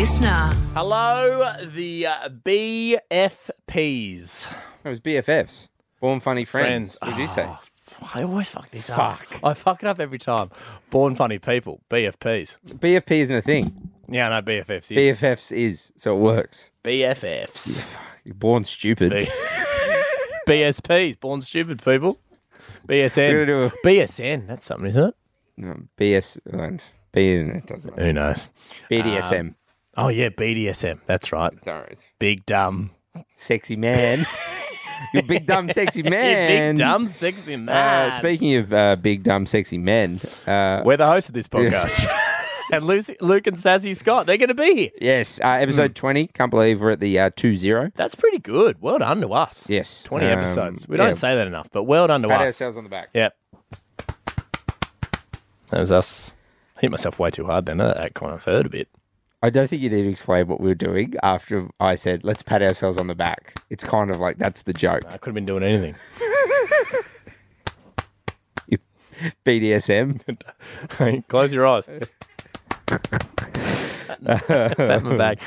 listener. Hello, the uh, BFPs. It was BFFs. Born Funny Friends. Friends. What did you say? Oh, I always fuck this Fuck. up. I fuck it up every time. Born funny people, BFPs. BFP isn't a thing. Yeah, no, BFFs. Is. BFFs is, so it works. BFFs. You're born stupid. B- BSPs, born stupid people. BSN. We're gonna do BSN, that's something, isn't it? No, BS. uh, B, it doesn't matter. Who knows? BDSM. Oh, yeah, BDSM. That's right. Sorry. Big dumb. Sexy man. you big dumb sexy Yeah, man. big dumb, sexy Uh, man. speaking of uh, big dumb sexy men, uh, We're the host of this podcast. and Lucy, Luke and Sassy Scott, they're going to be here. yes, uh, episode 20. Can't believe we're at the uh, 2 0. That's pretty good. Well done to us. Yes. 20 um, episodes. We yeah, don't say that enough, but well done to Pat us. ourselves on the back. Yep. That was us. I hit myself way too hard then. That kind of hurt a bit. I don't think you need to explain what we were doing after I said, let's pat ourselves on the back. It's kind of like that's the joke. I could have been doing anything. BDSM. Close your eyes. Pat my back.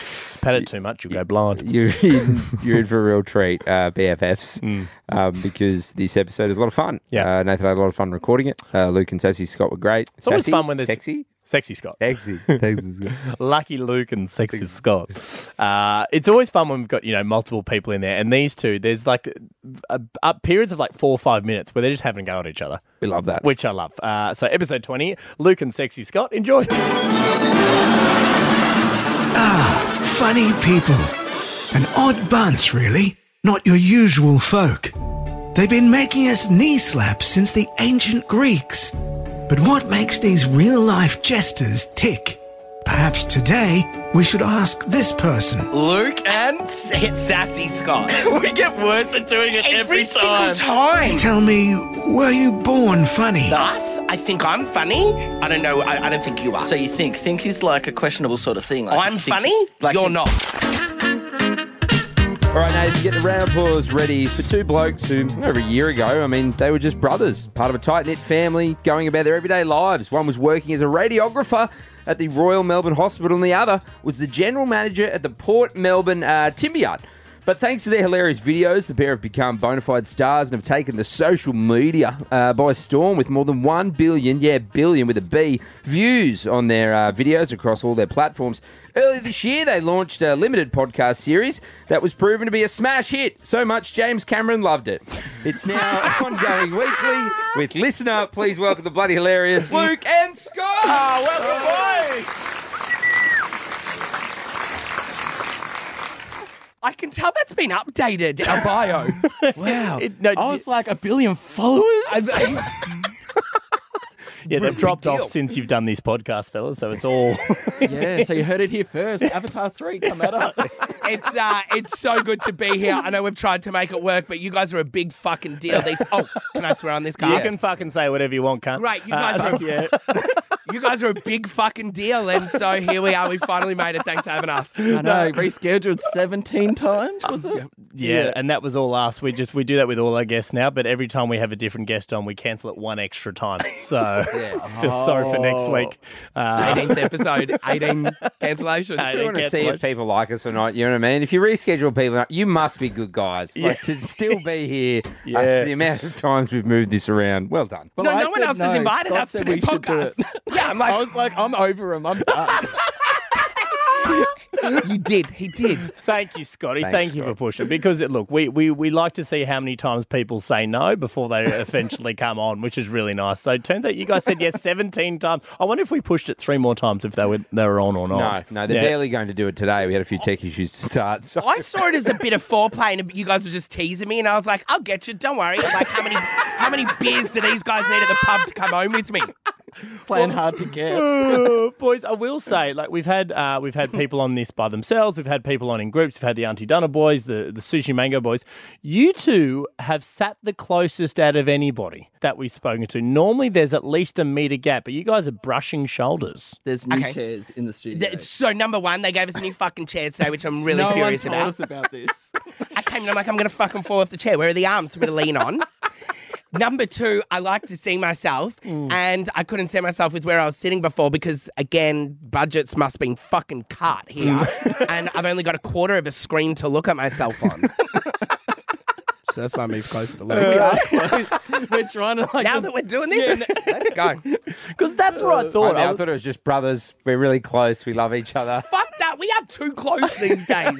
Pat it too much, you'll go blind. You're in, you're in for a real treat, uh, BFFs, um, because this episode is a lot of fun. Mm. Yeah. Uh, Nathan had a lot of fun recording it. Uh, Luke and Sassy Scott were great. It's always Sassy? fun when there's- Sexy? Sexy Scott. Sexy. Sexy. Lucky Luke and Sexy Scott. Uh, it's always fun when we've got, you know, multiple people in there. And these two, there's like uh uh periods of like four or five minutes where they're just having a go at each other, we love that. which I love. Uh, so, episode 20, Luke and Sexy Scott. Enjoy. Ah, funny people. An odd bunch, really. Not your usual folk. They've been making us knee slaps since the ancient Greeks. But what makes these real life jesters tick? Perhaps today we should ask this person. Luke and S- Sassy Scott. We get worse at doing it every, single time. time. Tell me, were you born funny? Us? I think I'm funny. I don't know. I, I don't think you are. So you think think is like a questionable sort of thing. Like I'm you funny. Like You're not. All right, Nathan, get the round applause ready for two blokes who, over a year ago, I mean, they were just brothers, part of a tight knit family, going about their everyday lives. One was working as a radiographer at the Royal Melbourne Hospital, and the other was the general manager at the Port Melbourne uh, Timber Yard. But thanks to their hilarious videos, the pair have become bona fide stars and have taken the social media uh, by storm with more than 1 billion, yeah, billion with a B, views on their uh, videos across all their platforms. Earlier this year, they launched a limited podcast series that was proven to be a smash hit. So much James Cameron loved it. It's now ongoing weekly with listener. Please welcome the bloody hilarious Luke and Scott. welcome, boys. I can tell that's been updated. Our bio. Wow. It- no, I was like a billion followers. Yeah, they've dropped off since you've done this podcast, fellas. So it's all. yeah. So you heard it here first. Avatar three come at us. it's uh, it's so good to be here. I know we've tried to make it work, but you guys are a big fucking deal. These. Oh, can I swear on this, you can fucking say whatever you want, cunt. Great, you guys Uh, are yeah. You guys are a big fucking deal, and so here we are. We finally made it. Thanks for having us. I know. Rescheduled seventeen times. Was it? Yeah, and that was all us. We just we do that with all our guests now, but every time we have a different guest on, we cancel it one extra time. So I feel sorry for next week. Uh, 18th episode, 18 cancellations. I I want to see if people like us or not. You know what I mean? If you reschedule people, you must be good guys. Like to still be here Yeah. after the amount of times we've moved this around. Well done. Well, no, I no one else no. has invited Scott us to said the we should do podcast. It. Yeah, I'm like, I was like, I'm over him. I'm done. you did. He did. Thank you, Scotty. Thanks, Thank you for pushing. Because it, look, we, we we like to see how many times people say no before they eventually come on, which is really nice. So it turns out you guys said yes 17 times. I wonder if we pushed it three more times if they were they were on or not. No, no, they're Yeah. barely going to do it today. We had a few tech issues to start. So. I saw it as a bit of foreplay, and you guys were just teasing me, and I was like, "I'll get you. Don't worry." Like, how many how many beers do these guys need at the pub to come home with me? Playing hard to get. Boys, I will say, like we've had uh, we've had people on this by themselves. We've had people on in groups. We've had the Aunty Donna boys, the the Sushi Mango boys. You two have sat the closest out of anybody that we've spoken to. Normally, there's at least a meter gap, but you guys are brushing shoulders. There's new Okay. chairs in the studio. Th- So number one, they gave us new fucking chairs today, which I'm really no one furious told about. us about this. I came in, I'm like, I'm gonna fucking fall off the chair. Where are the arms for me to lean on? Number two, I like to see myself, Mm. and I couldn't see myself with where I was sitting before because, again, budgets must have been fucking cut here, Mm. and I've only got a quarter of a screen to look at myself on. so that's why I moved closer to Luke. We're trying to like. now that we're doing this, let's go. Because that's what I I, thought. mean, I I thought it was just brothers. We're really close. We love each other. Fuck that. We are too close these days.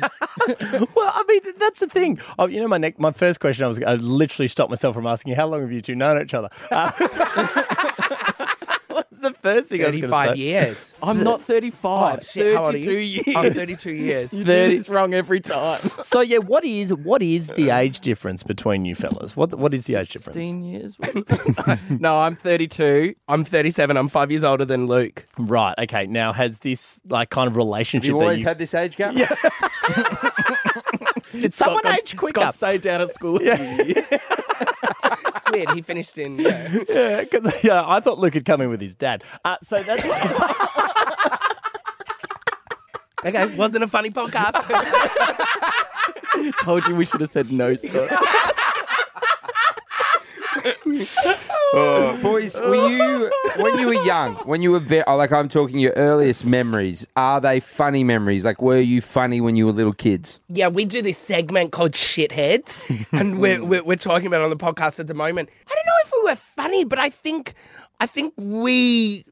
well, I mean, that's the thing. Oh, you know, my neck, my first question, I was, I literally stopped myself from asking you, how long have you two known each other? Uh, what's the first thing I was going to say. 35 years. I'm not 35. Oh, shit, how old are 32 you? years. I'm 32 years. You do this wrong every time. So yeah, what is what is the age difference between you fellas? What what is the age difference? 16 years. no, I'm 32. I'm 37. I'm five years older than Luke. Right. Okay. Now, has this like kind of relationship You that always you had this age gap? Yeah. did someone Scott got- age quicker? Scott stayed down at school. Yeah. Weird. He finished in. Yeah. because yeah, I thought Luke had come in with his dad. Uh, so that's Okay, wasn't a funny podcast. Told you we should have said no, Scott. Uh, boys, were you when you were young, when you were ve- oh, like I'm talking your earliest memories? Are they funny memories? Like, were you funny when you were little kids? yeah, we do this segment called Shitheads, and we're, we're we're talking about it on the podcast at the moment. I don't know if we were funny, but I think I think we.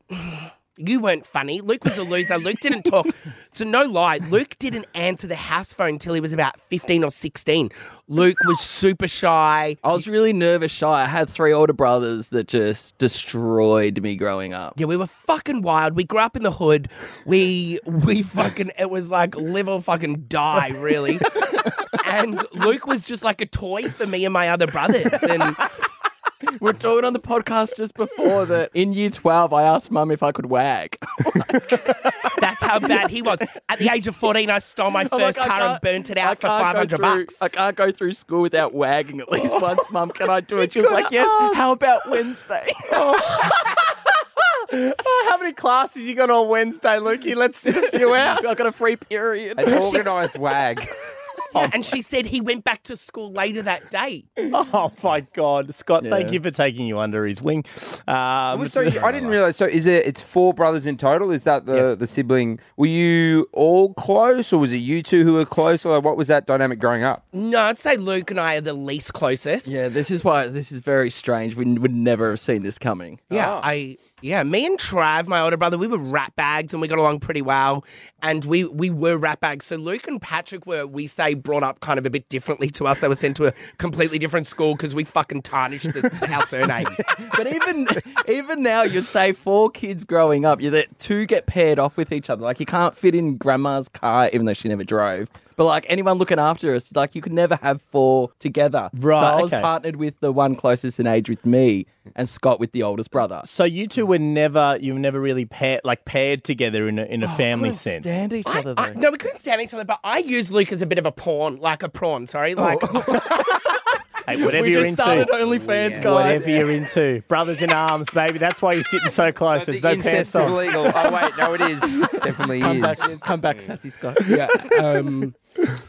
You weren't funny. Luke was a loser. Luke didn't talk. So no lie, Luke didn't answer the house phone until he was about fifteen or sixteen. Luke was super shy. I was really nervous shy. I had three older brothers that just destroyed me growing up. Yeah, we were fucking wild. We grew up in the hood. We we fucking it was like live or fucking die, really. and Luke was just like a toy for me and my other brothers. And We were talking on the podcast just before that in year 12, I asked mum if I could wag. that's how bad he was. At the age of 14, I stole my I'm first like, car and burnt it I out for 500 through- bucks. I can't go through school without wagging at least once, mum. Can I do it? She was like, yes. Oh. How about Wednesday? Oh, how many classes you got on Wednesday, Lukey? Let's sit a few out. I've got a free period. An organised wag. Yeah, and she said he went back to school later that day. Oh my God, Scott! Thank you for taking you under his wing. Um, So you- I didn't realize. So is it? It's four brothers in total. Is that the the sibling? Were you all close, or was it you two who were close? Or what was that dynamic growing up? No, I'd say Luke and I are the least closest. Yeah, this is why this is very strange. We would never have seen this coming. Yeah, I yeah, me and Trav, my older brother, we were rat bags and we got along pretty well. And we we were rat bags. So Luke and Patrick were, we say, brought up kind of a bit differently to us. They were sent to a completely different school because we fucking tarnished this, our surname. But even even now, you'd say four kids growing up, you that two get paired off with each other. Like you can't fit in grandma's car, even though she never drove. But like anyone looking after us, like you could never have four together. Right, So I was okay. partnered with the one closest in age with me, and Scott with the oldest brother. So you two were never, you were never really paired, like paired together in a, in a oh, family Couldn't sense. Stand each I, other I- though. no, we couldn't stand each other, but I used Luke as a bit of a pawn, like a prawn, sorry. Like, oh. Hey, whatever we you're just into, started OnlyFans, guys. whatever you're into, brothers in arms, baby. That's why you're sitting so close. There's no incest pants is on. illegal. Oh wait, no, it is. Definitely Come is. back, come back, sassy Scott. yeah. Um,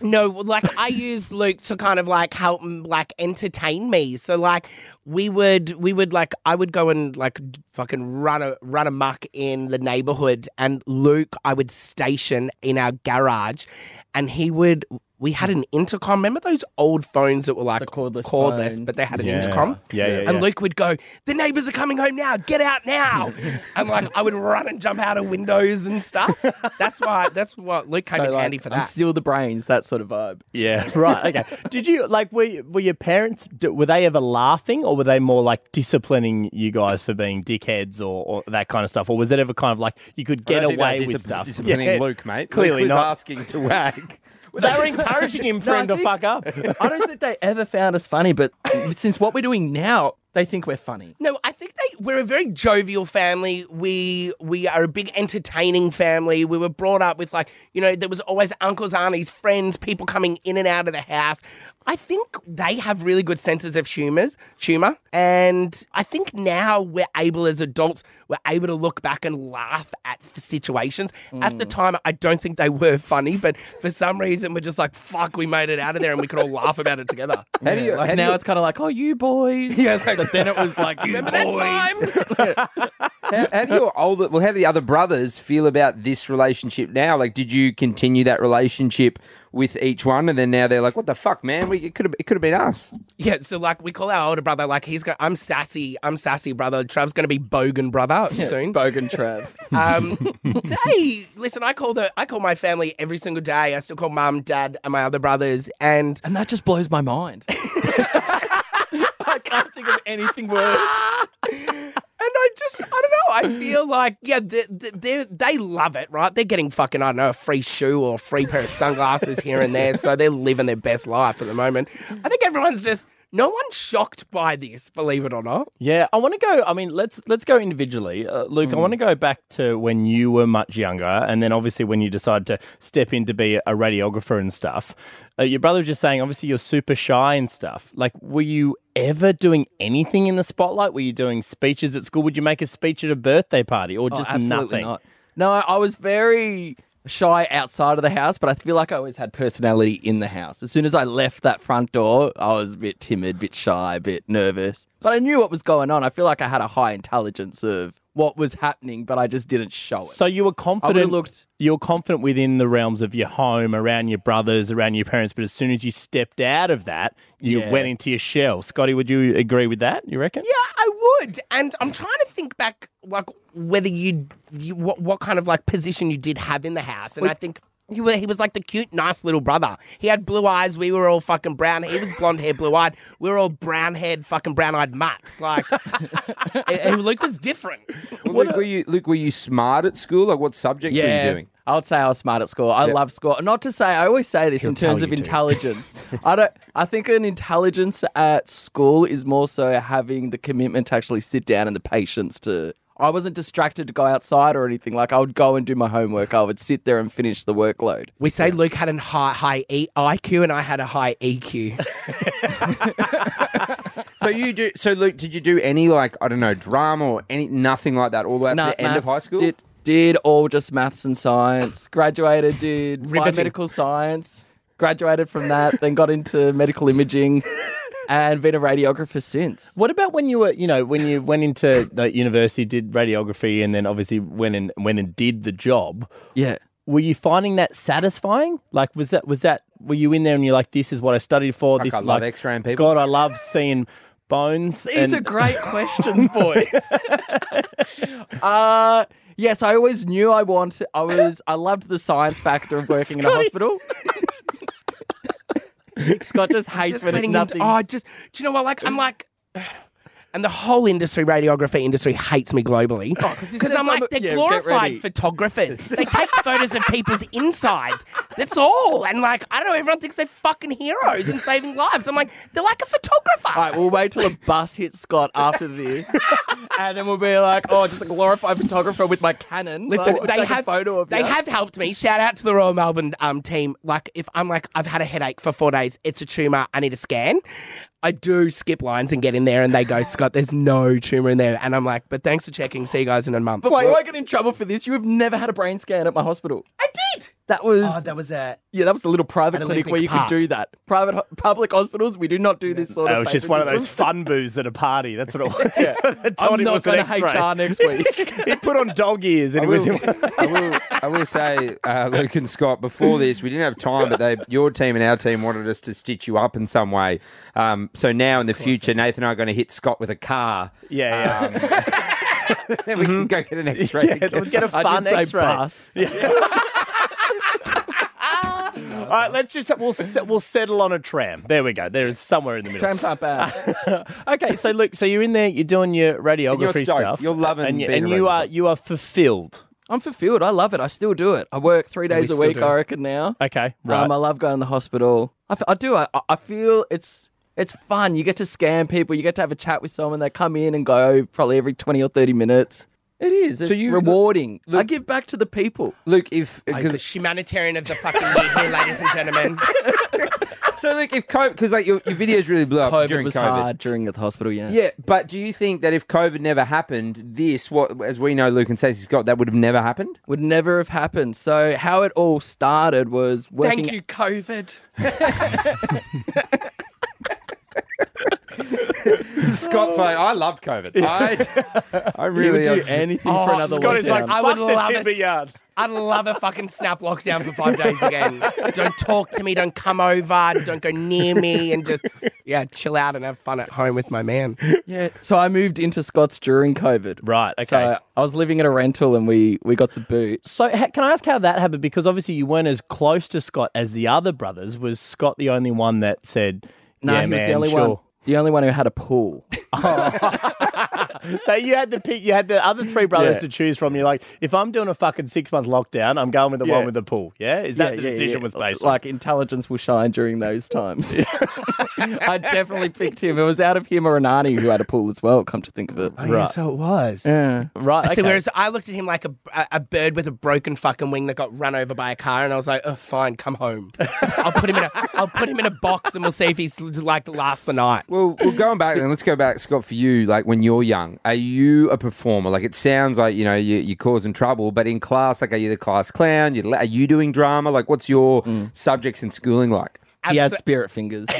no, like I used Luke to kind of like help him like entertain me. So like we would we would like I would go and like fucking run a run amok in the neighborhood and Luke I would station in our garage and he would we had an intercom. Remember those old phones that were like The cordless cordless, phone. but they had an Yeah. intercom? Yeah, yeah, And yeah. Luke would go, The neighbors are coming home now, get out now. and like I would run and jump out of windows and stuff. That's why that's what Luke came So, in like, handy for I'm that. still the brains, that sort of vibe. Yeah, right. Okay. Did you like were were your parents were they ever laughing or were they more like disciplining you guys for being dickheads or, or that kind of stuff or was it ever kind of like you could get away with stuff? Disciplining Yeah. Luke, mate. Clearly Luke was not. asking to wag. They were encouraging him for No, I him to think- fuck up. I don't think they ever found us funny, but since what we're doing now, they think we're funny. No, I think they we're a very jovial family. We we are a big entertaining family. We were brought up with like, you know, there was always uncles, aunties, friends, people coming in and out of the house. I think they have really good senses of humors, humor, and I think now we're able as adults, we're able to look back and laugh at f- situations. At the mm. time, I don't think they were funny, but for some reason, we're just like, "Fuck, we made it out of there," and we could all laugh about it together. How do you? Like how do now you- it's kind of like, oh, you boys. Yeah, it's like, but then it was like, you Remember that boys. time? How, how do your older, well, how do the other brothers feel about this relationship now? Like, did you continue that relationship with each one, and then now they're like, "What the fuck, man? We it could have it could have been us." Yeah, so like we call our older brother like he's got. I'm sassy. I'm sassy brother. Trav's going to be Bogan brother soon. Bogan Trav. Um, they listen. I call the I call my family every single day. I still call mum, dad, and my other brothers. And And that just blows my mind. I can't think of anything worse. and I just I don't know. I feel like yeah, they they they love it, right? They're getting fucking I don't know a free shoe or a free pair of sunglasses here and there, so they're living their best life at the moment. I think everyone's just no one's shocked by this, believe it or not. Yeah, I want to go. I mean, let's let's go individually, uh, Luke. I want to go back to when you were much younger, and then obviously when you decided to step in to be a radiographer and stuff. Uh, your brother was just saying, obviously you're super shy and stuff. Like, were you ever doing anything in the spotlight? Were you doing speeches at school? Would you make a speech at a birthday party, or just Oh, absolutely nothing? not. No, I, I was very shy outside of the house, but I feel like I always had personality in the house. As soon as I left that front door, I was a bit timid, a bit shy, a bit nervous. But I knew what was going on. I feel like I had a high intelligence of what was happening, but I just didn't show it. So you were confident. have looked. You're confident within the realms of your home, around your brothers, around your parents. But as soon as you stepped out of that, you Yeah. went into your shell. Scotty, would you agree with that? You reckon? Yeah, I would. And I'm trying to think back, like whether you, you what, what kind of like position you did have in the house. And I think he was, he was like the cute, nice little brother. He had blue eyes. We were all fucking brown. He was blonde hair, blue eyed. We were all brown haired, fucking brown eyed mutts. Like, and- and Luke was different. Well, Luke, were you Luke? Were you smart at school? Like, what subjects were you doing? I would say I was smart at school. I love school. Not to say I always say this in terms of to. intelligence. I don't. I think an intelligence at school is more so having the commitment to actually sit down and the patience to. I wasn't distracted to go outside or anything. Like I would go and do my homework. I would sit there and finish the workload. We say Luke had a high, high e- IQ and I had a high EQ. So you do. So Luke, did you do any like I don't know drama or any nothing like that all the way up Nah, to the end of high school? Did, did all just maths and science. Graduated, did Riveting. biomedical science. Graduated from that, then got into medical imaging, and been a radiographer since. What about when you were, you know, when you went into the university, did radiography, and then obviously went and went and did the job? Yeah. Were you finding that satisfying? Like, was that was that? Were you in there and you're like, this is what I studied for? Fuck, this I is love like, X-raying people. God, I love seeing bones. These and- are great questions, boys. uh yes, I always knew I wanted. I was. I loved the science factor of working in a hospital. Scott just hates just when it's nothing. Oh, just do you know what? Like I'm like, and the whole industry, radiography industry, hates me globally Oh, 'cause you because said I'm like they're yeah, glorified photographers. they take photos of people's insides. That's all. And like I don't know, everyone thinks they're fucking heroes and saving lives. I'm like they're like a photographer. All right, we'll wait till a bus hits Scott after this, and then we'll be like, "Oh, just a glorified photographer with my Canon." Listen, Like, we'll they a have photo of they you. have helped me. Shout out to the Royal Melbourne um, team. Like if I'm like I've had a headache for four days, it's a tumor. I need a scan. I do skip lines and get in there, and they go, Scott, there's no tumor in there, and I'm like, but thanks for checking. See you guys in a month. Before I get in trouble for this, you have never had a brain scan at my hospital. I did. That was Oh, that was a. yeah, that was the little private clinic Olympic where you Park. could do that. Private ho- public hospitals, we do not do this sort of. It of. was just one of those fun booths at a party. That's what it was. yeah. I'm not going to HR next week. he put on dog ears and he was. I will, I will say, uh, Luke and Scott, before this, we didn't have time, but they, your team and our team wanted us to stitch you up in some way. Um, so now in the future, Nathan and I are going to hit Scott with a car. yeah, yeah. Then we can go get an X-ray. yeah let's get a fun did say X-ray. bus. All right, let's just we'll we'll settle on a tram. There we go. There is somewhere in the middle. Trams aren't bad. Okay, so look, so you're in there, you're doing your radiography you're stuff. You're loving and, you- being and you are you are fulfilled. I'm fulfilled. I love it. I still do it. I work three days a week. I reckon now. Okay, right. Um, I love going to the hospital. I, f- I do. I, I feel it's it's fun. You get to scam people. You get to have a chat with someone. They come in and go probably every twenty or thirty minutes. It is. It's you- rewarding. I give back to the people. Luke, if oh, He's because the humanitarian of the fucking year here, ladies and gentlemen. so like if COVID because like your, your videos really blew up COVID during was COVID. hard during the hospital. Yeah. Yeah, but do you think that if COVID never happened, this what as we know, Luke and Sassy Scott, that would have never happened? Would never have happened. So how it all started was working. Thank you, COVID. Scott's oh. like, I loved COVID. I, I You really would do have- anything Oh, for another Scott is like, lockdown. I fuck would the love timber it. yard. I'd love a fucking snap lockdown for five days again. don't talk to me, don't come over, don't go near me, and just yeah, chill out and have fun at home with my man. Yeah. So I moved into Scott's during COVID. Right, okay. So I was living in a rental and we we got the boot. So, ha- can I ask how that happened? Because obviously you weren't as close to Scott as the other brothers. Was Scott the only one that said, No, "Yeah, he was man, the only sure." one. The only one who had a pool. So you had the pick. You had the other three brothers Yeah. to choose from. You're like, if I'm doing a fucking six month lockdown, I'm going with the Yeah. one with the pool. Yeah, is that the Yeah, yeah, decision yeah. was based on? Like intelligence will shine during those times. I definitely picked him. It was out of him or Anani who had a pool as well. Come to think of it. Oh, yeah, so it was. Yeah. Right. So okay. whereas I looked at him like a, a, a bird with a broken fucking wing that got run over by a car, and I was like, "Oh, fine, come home. I'll put him in a I'll put him in a box, and we'll see if he's like last the night." Well, well, going back then, let's go back, Scott. For you, like when you're young, are you a performer? Like it sounds like you know you, you're causing trouble, but in class, like are you the class clown? You, are you doing drama? Like what's your subjects in schooling like? He had spirit fingers.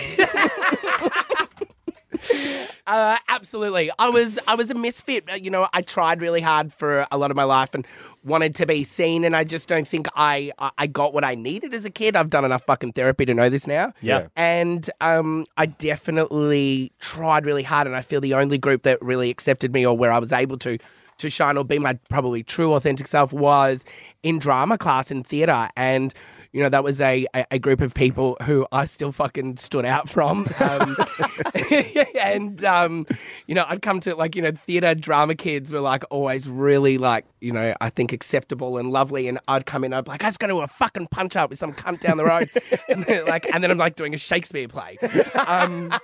Uh, absolutely. I was I was a misfit. You know, I tried really hard for a lot of my life and wanted to be seen, and I just don't think I I I got what I needed as a kid. I've done enough fucking therapy to know this now. Yeah. And um, I definitely tried really hard, and I feel the only group that really accepted me or where I was able to to shine or be my probably true authentic self was in drama class in theatre and you know that was a, a, a group of people who I still fucking stood out from. Um, and um, you know I'd come to like you know theatre drama kids were like always really like you know I think acceptable and lovely. And I'd come in I'd be like I was going to a fucking punch up with some cunt down the road. And then, like and then I'm like doing a Shakespeare play. Um,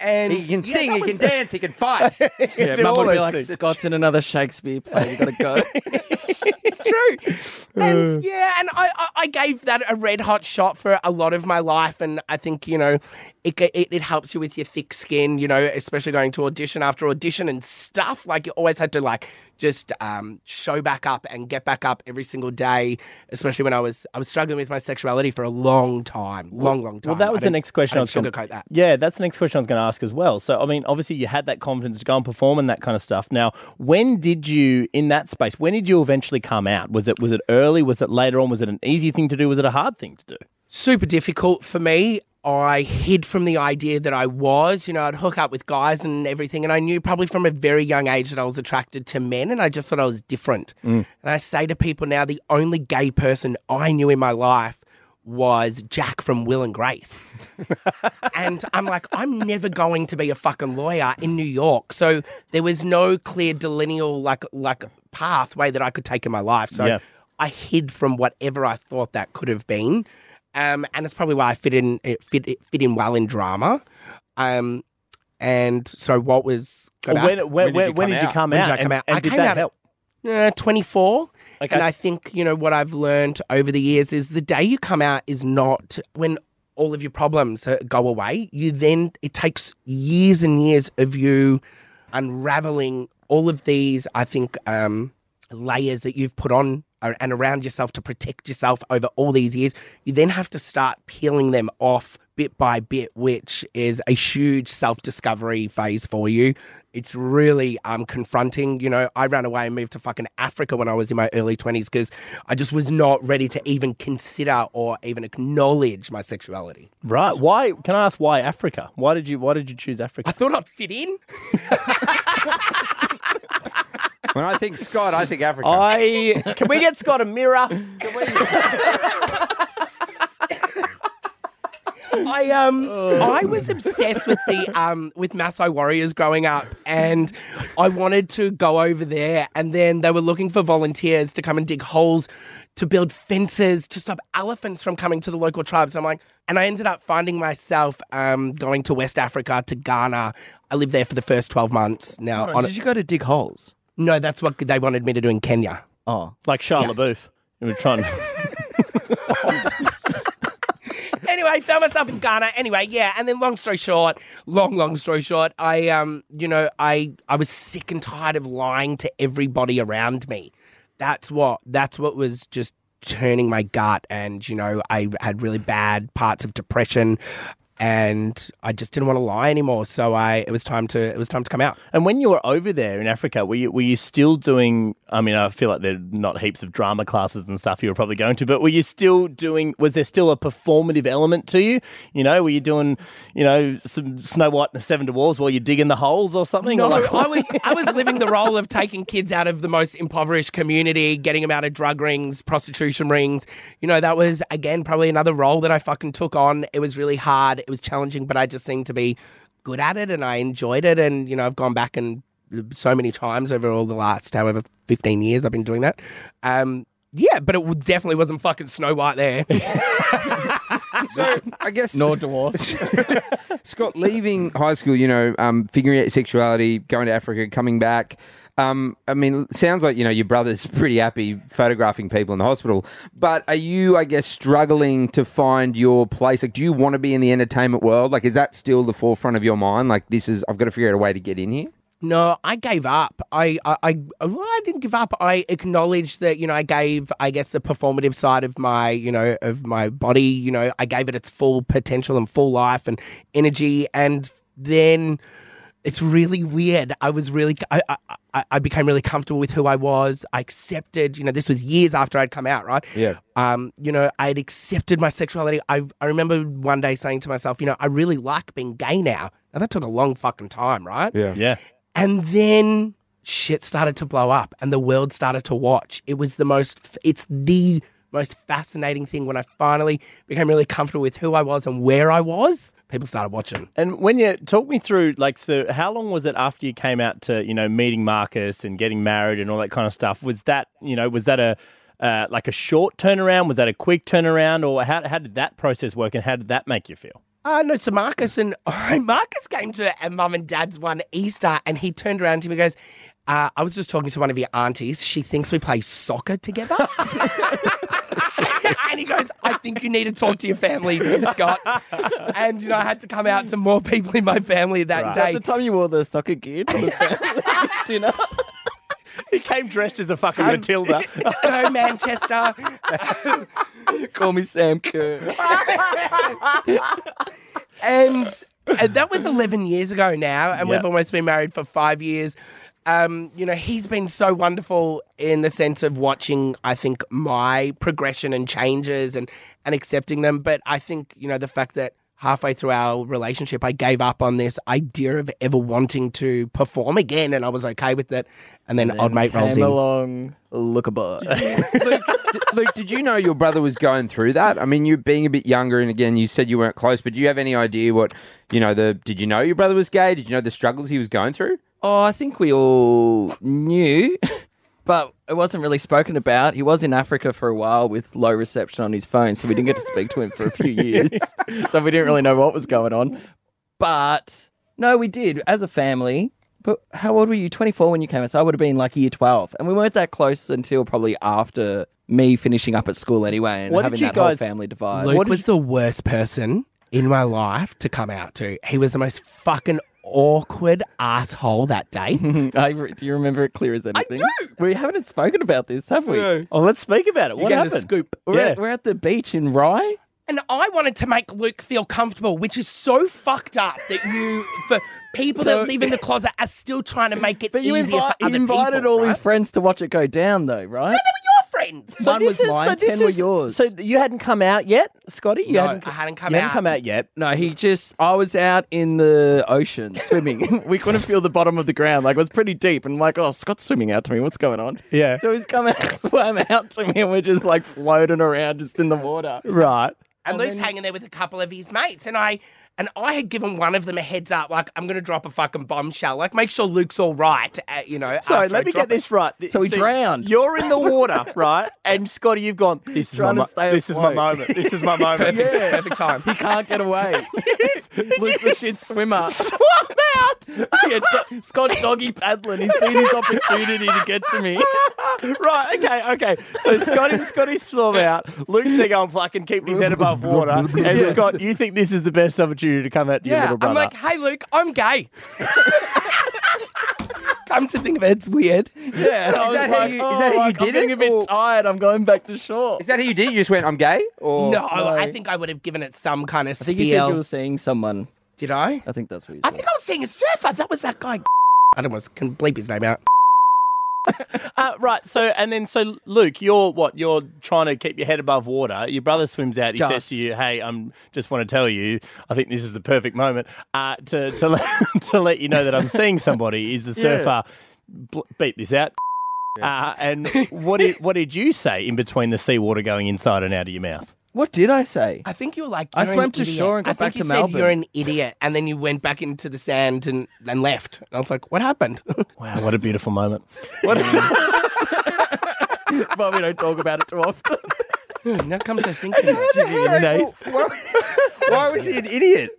and He can yeah, sing, he can dance, he can fight. yeah, do Mum all would be like, things. Scott's in another Shakespeare play. You gotta go. it's true. And uh. yeah, and I, I gave that a red hot shot for a lot of my life. And I think, you know, it, it, it helps you with your thick skin, you know, especially going to audition after audition and stuff. Like you always had to like just um, show back up and get back up every single day, especially when I was I was struggling with my sexuality for a long time, long, long time. Well, that was the next question I, I was going to sugarcoat that. Yeah, that's the next question I was going to ask as well. So, I mean, obviously, you had that confidence to go and perform and that kind of stuff. Now, when did you in that space? When did you eventually come out? Was it was it early? Was it later on? Was it an easy thing to do? Was it a hard thing to do? super difficult for me. I hid from the idea that I was, you know, I'd hook up with guys and everything. And I knew probably from a very young age that I was attracted to men and I just thought I was different. Mm. And I say to people now, the only gay person I knew in my life was Jack from Will and Grace. and I'm like, I'm never going to be a fucking lawyer in New York. So there was no clear delineal like like pathway that I could take in my life. So Yeah. I hid from whatever I thought that could have been. Um, and it's probably why I fit in it fit it fit in well in drama. Um, and so what was go Or back? when, when, When did when, you when come did you out? come When out? did I come and, out? and I did came that out- help? uh, 24. Okay. And I think, you know, what I've learned over the years is the day you come out is not when all of your problems uh, go away. You then, it takes years and years of you unraveling all of these, I think, um, layers that you've put on and around yourself to protect yourself over all these years. You then have to start peeling them off bit by bit, which is a huge self discovery phase for you. It's really um, confronting. You know, I ran away and moved to fucking Africa when I was in my early 20s because I just was not ready to even consider or even acknowledge my sexuality. Right. Why? Can I ask why Africa? Why did you Why did you choose Africa? I thought I'd fit in. when I think Scott, I think Africa. I can we get Scott a mirror? I um I was obsessed with the um with Maasai warriors growing up and I wanted to go over there and then they were looking for volunteers to come and dig holes to build fences to stop elephants from coming to the local tribes. I'm like and I ended up finding myself um going to West Africa to Ghana. I lived there for the first 12 months. Now on Did you go to dig holes? No, that's what they wanted me to do in Kenya. Oh. Like Charlotte Booth. We were trying. anyway, found myself in Ghana. Anyway, yeah, and then long story short, long long story short, I um, you know, I I was sick and tired of lying to everybody around me. That's what that's what was just turning my gut and you know, I had really bad parts of depression. And I just didn't want to lie anymore. So I it was time to it was time to come out. And when you were over there in Africa, were you were you still doing? I mean, I feel like there are not heaps of drama classes and stuff you were probably going to, but were you still doing? Was there still a performative element to you? You know, were you doing, you know, some Snow White and the Seven Dwarfs while you're digging the holes or something? No, Or like- I was I was living the role of taking kids out of the most impoverished community, getting them out of drug rings, prostitution rings. You know, that was again probably another role that I fucking took on. It was really hard, it was challenging, but I just seemed to be good at it and I enjoyed it. And you know, I've gone back and so many times over all the last however fifteen years I've been doing that. Um, yeah, but it definitely wasn't fucking Snow White there. So I guess Nor divorce. Scott, leaving high school, you know, um, figuring out your sexuality, going to Africa, coming back. Um, I mean, sounds like you know your brother's pretty happy photographing people in the hospital. But are you, I guess, struggling to find your place? Like, do you want to be in the entertainment world? Like, is that still the forefront of your mind? Like, this is I've got to figure out a way to get in here. No, I gave up. I, I, I, well, I didn't give up. I acknowledged that, you know, I gave, I guess, the performative side of my, you know, of my body. You know, I gave it its full potential and full life and energy. And then it's really weird. I was really, I, I, I- I became really comfortable with who I was. I accepted, you know, this was years after I'd come out, right? Yeah. Um, you know, I had accepted my sexuality. I, I remember one day saying to myself, you know, I really like being gay now. Now that took a long fucking time, right? Yeah. yeah. And then shit started to blow up and the world started to watch. It was the most, it's the most fascinating thing when I finally became really comfortable with who I was and where I was. People started watching. And when you talk me through, like, so how long was it after you came out to, you know, meeting Marcus and getting married and all that kind of stuff? Was that, you know, was that a uh, like a short turnaround? Was that a quick turnaround, or how how did that process work, and how did that make you feel? Uh, no, so Marcus and Marcus came to a mum and dad's one Easter and he turned around to me and goes, uh, I was just talking to one of your aunties. She thinks we play soccer together. and he goes, I think you need to talk to your family, Scott. And, you know, I had to come out to more people in my family that At day. the time you wore the soccer gear for the family, do you know? He came dressed as a fucking um, Matilda. Hello, Manchester. Call me Sam Kerr. and, and that was 11 years ago now, and Yeah. we've almost been married for five years. Um, you know, he's been so wonderful in the sense of watching, I think, my progression and changes and, and accepting them. But I think, you know, the fact that halfway through our relationship, I gave up on this idea of ever wanting to perform again, and I was okay with it. And then, odd mate rolls Came in. along, look a boy. Luke, d- Luke, did you know your brother was going through that? I mean, you being a bit younger, and again, you said you weren't close, but do you have any idea what, you know, the? Did you know your brother was gay? Did you know the struggles he was going through? Oh, I think we all knew, but it wasn't really spoken about. He was in Africa for a while with low reception on his phone, so we didn't get to speak to him for a few years. so we didn't really know what was going on. But no, we did as a family. But how old were you? 24 when you came out. So I would have been like year 12. And we weren't that close until probably after me finishing up at school anyway and What did having you that guys- whole family divide. Luke What did was the worst person in my life to come out to. He was the most fucking awkward asshole that day. I, re- do you remember it clear as anything? I do. We haven't spoken about this, have we? No. Oh, let's speak about it. What getting a happened? scoop. We're, Yeah. at, we're at the beach in Rye. And I wanted to make Luke feel comfortable, which is so fucked up that you, for people So- that live in the closet, are still trying to make it But you, easier invi- for you invited people. all right? his friends to watch it go down, though, right? They were your friends. One was mine, ten were yours. So you hadn't come out yet, Scotty? You No, hadn't, I hadn't come you hadn't out. come out yet. No, he just. I was out in the ocean swimming. we couldn't feel the bottom of the ground. Like it was pretty deep, and I'm like, oh, Scott's swimming out to me. What's going on? Yeah. So he's come out, swam out to me, and we're just like floating around, just in the water. Right. and Luke's hanging there with a couple of his mates, and I and I had given one of them a heads up, like I'm going to drop a fucking bombshell, like make sure Luke's all right, uh, you know. Sorry, let I me get it. this right. So he drowned. You're in the water, right? And Scotty, you've gone. This is my. To Mo- stay this is my moment. This is my moment. Perfect, perfect time. He can't get away. Luke's a shit swimmer. Swim out. yeah, do- Scott's doggy paddling. He's seen his opportunity to get to me. right. Okay. Okay. So Scotty, Scotty swim out. Luke's there going fucking keeping his head above water. And Scott, you think this is the best opportunity to come out to your Yeah, little I'm like, hey Luke, I'm gay. Come to think of it, it's weird. Yeah, Is that oh how like, you- is oh, that how you like, I'm did getting a bit or- tired. I'm going back to shore. Is that how you did? it? You just went, I'm gay? Or No, I think I would have given it some kind of I think you said spiel. you were seeing someone. Did I? I think that's what you said. I think I was seeing a surfer. That was that guy. I don't want to can bleep his name out. Uh, right. So, and then, so Luke, you're what? You're trying to keep your head above water. Your brother swims out. He says to you, "Hey, I'm just want to tell you. I think this is the perfect moment uh, to to let, to let you know that I'm seeing somebody. Is the surfer bl- beat this out?" Uh, and what did what did you say in between the seawater going inside and out of your mouth? What did I say? I think you were like. I "You're an swam to idiot." shore and got I think back you to said Melbourne. You're an idiot, and then you went back into the sand and, and left. And I was like, "What happened?" Wow, what a beautiful moment. but we don't talk about it too often. Hmm, now comes to think of it, Sorry, why, why was he an idiot?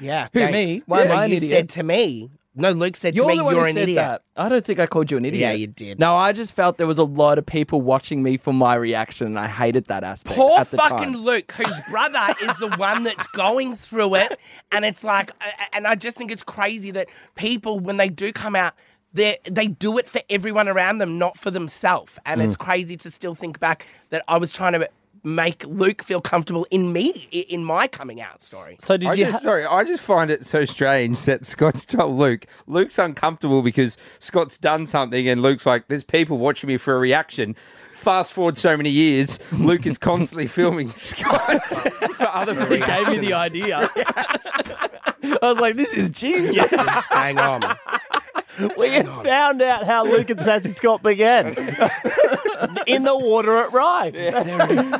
yeah. Who, me? Why am No, I an you idiot? said to me. No, Luke said You're to me, the one "You're who an said idiot." that. I don't think I called you an idiot. Yeah, you did. No, I just felt there was a lot of people watching me for my reaction, and I hated that aspect. Poor at the fucking time. Luke, whose brother is the one that's going through it. And it's like, and I just think it's crazy that people, when they do come out, they they do it for everyone around them, not for themselves. And it's mm. crazy to still think back that I was trying to make Luke feel comfortable in me, in my coming out story. So did I you? just, ha- sorry, I just find it so strange that Scott's told Luke. Luke's uncomfortable because Scott's done something, and Luke's like, "There's people watching me for a reaction." Fast forward so many years, Luke is constantly filming Scott for other people. He gave me the idea. I was like, this is genius. Hang on. we have found out how Luke and Sassy Scott began. In the water at Rye. That's,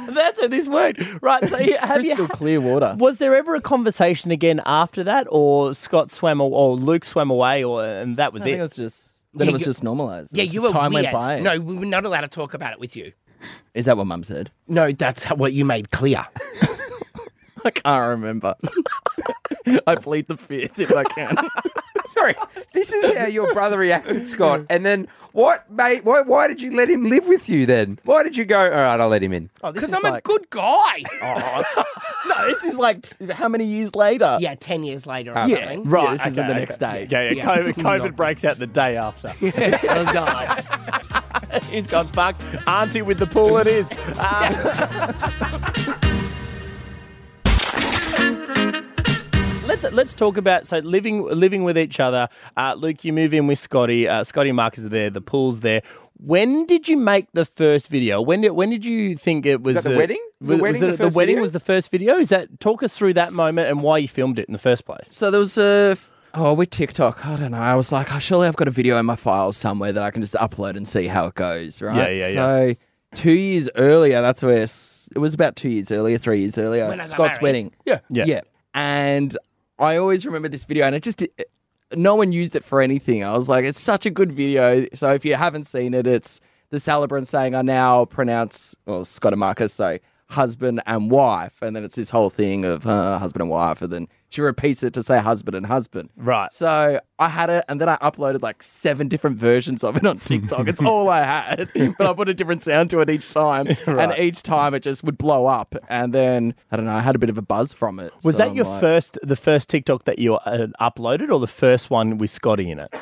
that's how this worked. Right. So you- have you? Crystal clear water. Was there ever a conversation again after that, or Scott swam, a- or Luke swam away, or and that was I think it? it was just. Then Yeah, it was just normalized. It Yeah, you were time weird. went by. No, we were not allowed to talk about it with you. Is that what Mum said? No, that's what you made clear. I can't remember. I plead the fifth if I can. Sorry, this is how your brother reacted, Scott. And then what, mate? Why, why did you let him live with you then? Why did you go? All right, I'll let him in. Oh, Because is I'm a good guy. No, this is like t- how many years later? Yeah, 10 years later or Yeah. something. Right, Yeah, this isn't the next day. Yeah, yeah. Yeah. COVID, COVID breaks out the day after. Oh, God. He's gone fucked. Auntie with the pool, it is. Uh, Let's let's talk about so living living with each other. Uh, Luke, you move in with Scotty. Uh, Scotty and Marcus are there. The pool's there. When did you make the first video? When did when did you think it was? that the uh, wedding? Was the wedding the the first wedding was the first video? Is that talk us through that moment and why you filmed it in the first place? So there was a. Oh, with TikTok, I don't know. I was like, oh, surely I've got a video in my files somewhere that I can just upload and see how it goes, right? Yeah, yeah, yeah. So two years earlier, that's where s- it was about two years earlier, three years earlier, When I got Scott's married. wedding. Yeah. Yeah. Yeah. And I always remember this video, and it just no one used it for anything. I was like, it's such a good video. So if you haven't seen it, it's the celebrant saying, I now pronounce, well, Scott and Marcus, so husband and wife. And then it's this whole thing of uh, husband and wife. And then she repeats it to say husband and husband. Right. So I had it, and then I uploaded like seven different versions of it on TikTok. it's all I had, but I put a different sound to it each time, and each time it just would blow up. And then I don't know, I had a bit of a buzz from it. Was So that I'm your like- first, the first TikTok that you uh, uploaded, or the first one with Scotty in it?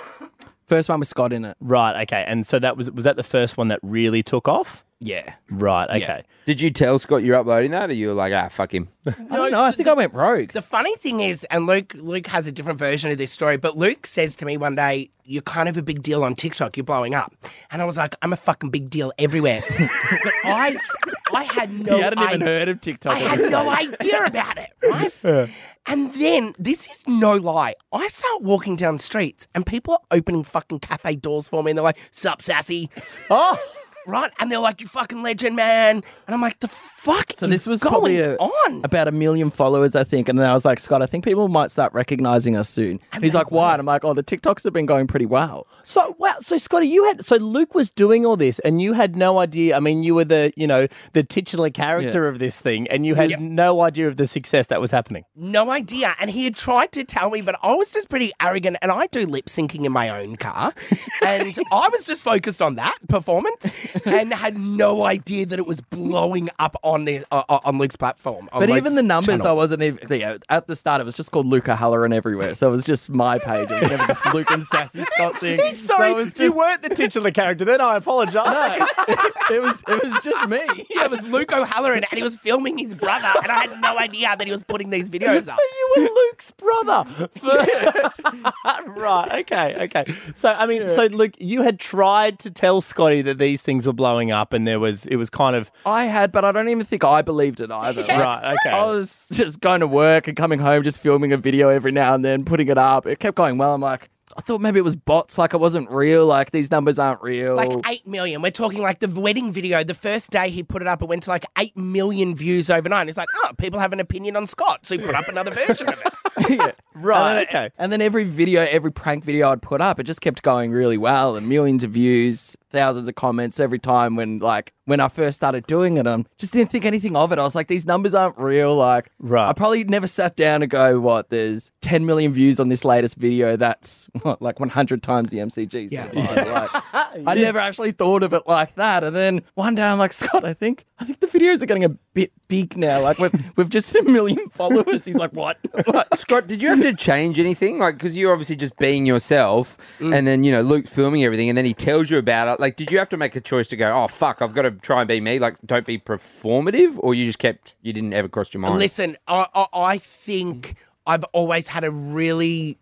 first one with Scott in it? Right. Okay. And so that was was that the first one that really took off? Yeah. Right. Okay. Did you tell Scott you're uploading that, or you were like, ah, fuck him? I don't know. I so think I went rogue. The funny thing is, and Luke Luke has a different version of this story, but Luke says to me one day, You're kind of a big deal on TikTok, you're blowing up. And I was like, I'm a fucking big deal everywhere. but I I had no you hadn't even idea. heard of TikTok. I had no idea about it, right? And then this is no lie. I start walking down streets and people are opening fucking cafe doors for me and they're like, Sup, sassy. Oh. Right? And they're like, You fucking legend, man. And I'm like, the fuck So is this was going probably a, on? about a million followers, I think. And then I was like, Scott, I think people might start recognizing us soon. And He's like, why? And I'm like, oh, the TikToks have been going pretty well. So wow. So Scotty, you had so Luke was doing all this, and you had no idea. I mean, you were the you know the titular character of this thing, and you had no idea of the success that was happening. No idea. And he had tried to tell me, but I was just pretty arrogant and I do lip syncing in my own car. and I was just focused on that performance. And had no idea that it was blowing up on the uh, uh, on Luke's platform. on But Luke's even the numbers, channel. I wasn't even. At the start, it was just called Luke O'Halloran everywhere, so it was just my page. It was never this Luke and Sassy Scott thing. Sorry, so it was you weren't the titular character then. I apologise. it was it was just me. Yeah, it was Luke O'Halloran, and he was filming his brother, and I had no idea that he was putting these videos up. So you were Luke's brother. right. Okay. Okay. So I mean, so Luke, you had tried to tell Scotty that these things were blowing up, and there was it was kind of I had, but I don't even think I believed it either. Like, right. Okay. I was just going to work and coming home, just filming a video every now and then, putting it up. It kept going well. I'm like, I thought maybe it was bots, like it wasn't real, like these numbers aren't real. Like 8 million. We're talking like the wedding video. The first day he put it up, it went to like 8 million views overnight. He's like, oh, people have an opinion on Scott. So he put up another version of it. yeah. Right, And then, okay. And then every video, every prank video I'd put up, it just kept going really well and millions of views, thousands of comments every time when like when I first started doing it. I just didn't think anything of it. I was like, these numbers aren't real. Like, Right. I probably never sat down and go, what? There's 10 million views on this latest video. That's what, like 100 times the MCGs. Yeah. Like, I never actually thought of it like that. And then one day I'm like, Scott, I think I think the videos are getting a bit big now. Like we've we've just hit a million followers. He's like, what? Scott, did you have to change anything? Like, because you're obviously just being yourself, Mm. and then you know Luke filming everything, and then he tells you about it. Like, did you have to make a choice to go, oh fuck, I've got to try and be me? Like, don't be performative, or you just kept, you didn't ever cross your mind? Listen, I, I, I think I've always had a really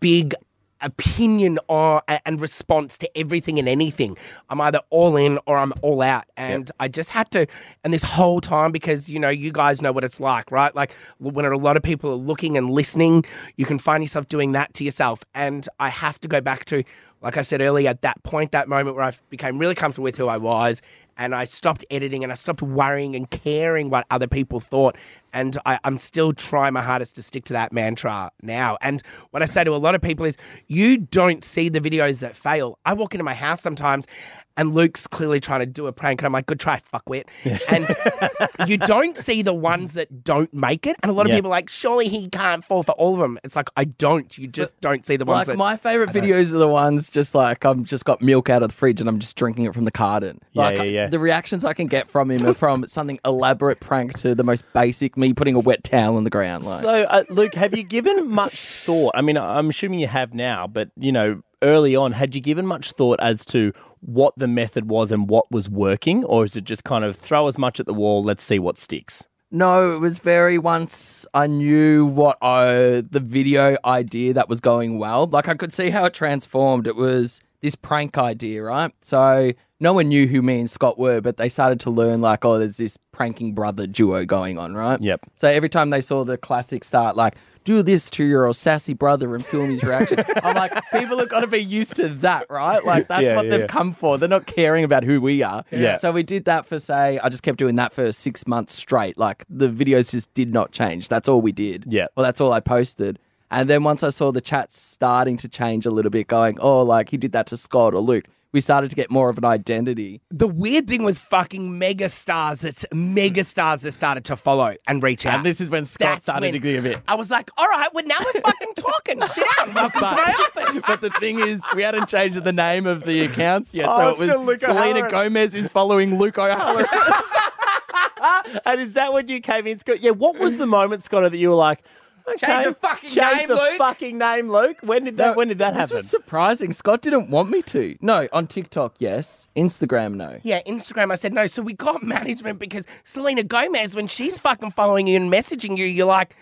big opinion uh, or, and response to everything and anything. I'm either all in or I'm all out. And I just had to, and this whole time, because, you know, you guys know what it's like, right? Like when a lot of people are looking and listening, you can find yourself doing that to yourself. And I have to go back to, like I said earlier, at that point, that moment where I became really comfortable with who I was and I stopped editing and I stopped worrying and caring what other people thought. And I, I'm still trying my hardest to stick to that mantra now. And what I say to a lot of people is, you don't see the videos that fail. I walk into my house sometimes and Luke's clearly trying to do a prank, and I'm like, good try, fuckwit. And you don't see the ones that don't make it. And a lot of Yeah. people are like, surely he can't fall for all of them. It's like, I don't. You just don't see the ones Like that. my favorite videos are the ones just like I'm just got milk out of the fridge and I'm just drinking it from the carton. Yeah, like yeah, yeah. the reactions I can get from him are from something elaborate prank to the most basic me putting a wet towel on the ground. Like So, uh, Luke, have you given much thought? I mean, I'm assuming you have now, but you know, early on, had you given much thought as to what the method was and what was working, or is it just kind of throw as much at the wall, let's see what sticks? No, it was very once I knew what I, the video idea that was going well. Like I could see how it transformed. It was this prank idea, right? So no one knew who me and Scott were, but they started to learn like, oh, there's this pranking brother duo going on, right? Yep. So every time they saw the classic start, like, do this to your sassy brother and film his reaction. I'm like, people have got to be used to that, right? Like, that's Yeah, what yeah, they've yeah. come for. They're not caring about who we are. Yeah. So we did that for, say, I just kept doing that for six months straight. Like, the videos just did not change. That's all we did. Yeah. Well, that's all I posted. And then once I saw the chats starting to change a little bit, going, oh, like, he did that to Scott or Luke, we started to get more of an identity. the weird thing was fucking mega stars that's mega stars that started to follow and reach out. And this is when Scott That's started when to give it. I was like, all right, well, now we're fucking talking. Sit down. Welcome to my office. but the thing is, we hadn't changed the name of the accounts yet, Oh, so it still Luke was Selena O'Halloran. Gomez is following Luke O'Halloran. And is that when you came in, Scott? Yeah, what was the moment, Scott, that you were like, okay, Change the fucking change name, the Luke. fucking name, Luke? When did that? when did that this happen? was surprising. Scott didn't want me to. No, on TikTok, yes. Instagram, no. Yeah, Instagram. I said no. So we got management because Selena Gomez, when she's fucking following you and messaging you, you're like,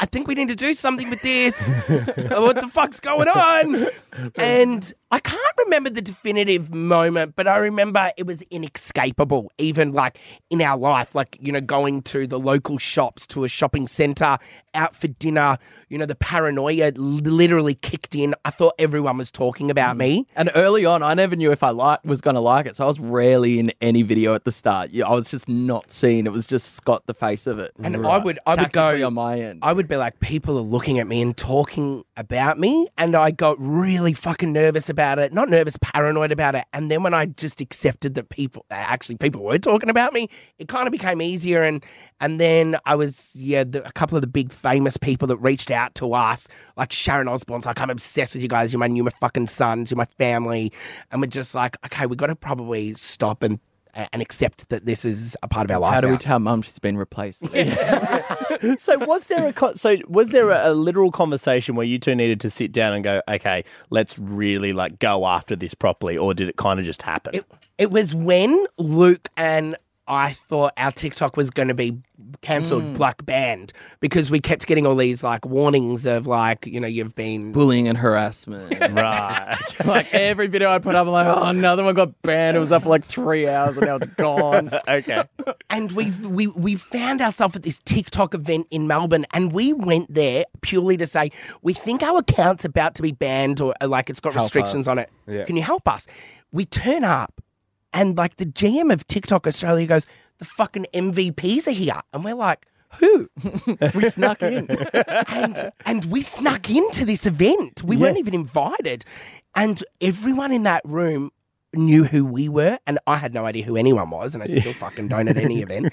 I think we need to do something with this. what the fuck's going on? And I can't remember the definitive moment, but I remember it was inescapable, even like in our life, like, you know, going to the local shops, to a shopping center, out for dinner, you know, the paranoia literally kicked in. I thought everyone was talking about mm. me. And early on, I never knew if I like, was going to like it, so I was rarely in any video at the start. Yeah, I was just not seen. It was just Scott, the face of it. And I would, I would go on my end. I would be like, people are looking at me and talking about me, and I got really fucking nervous about it, not nervous, paranoid about it. And then when I just accepted that people, actually people were talking about me, it kind of became easier. And and then I was, yeah, the, a couple of the big famous people that reached out to us, like Sharon Osbourne's like, I'm obsessed with you guys. You're my new my fucking sons, you're my family. And we're just like, okay, we got to probably stop and and accept that this is a part of our life. How do we tell mum she's been replaced? So was there a co- so was there a, a literal conversation where you two needed to sit down and go, okay, let's really like go after this properly, or did it kind of just happen? It, it was when Luke and I thought our TikTok was going to be cancelled, mm. like banned, because we kept getting all these like warnings of like, you know, you've been. Bullying and harassment. right. like every video I put up, I'm like, oh, another one got banned. It was up for like three hours and now it's gone. okay. And we we we found ourselves at this TikTok event in Melbourne, and we went there purely to say we think our account's about to be banned or like it's got Help restrictions us. on it. Yeah. Can you help us? We turn up, and like the GM of TikTok Australia goes, the fucking MVPs are here, and we're like. Who? we snuck in. and and we snuck into this event. We weren't even invited, and everyone in that room knew who we were, and I had no idea who anyone was, and I still fucking don't at any event.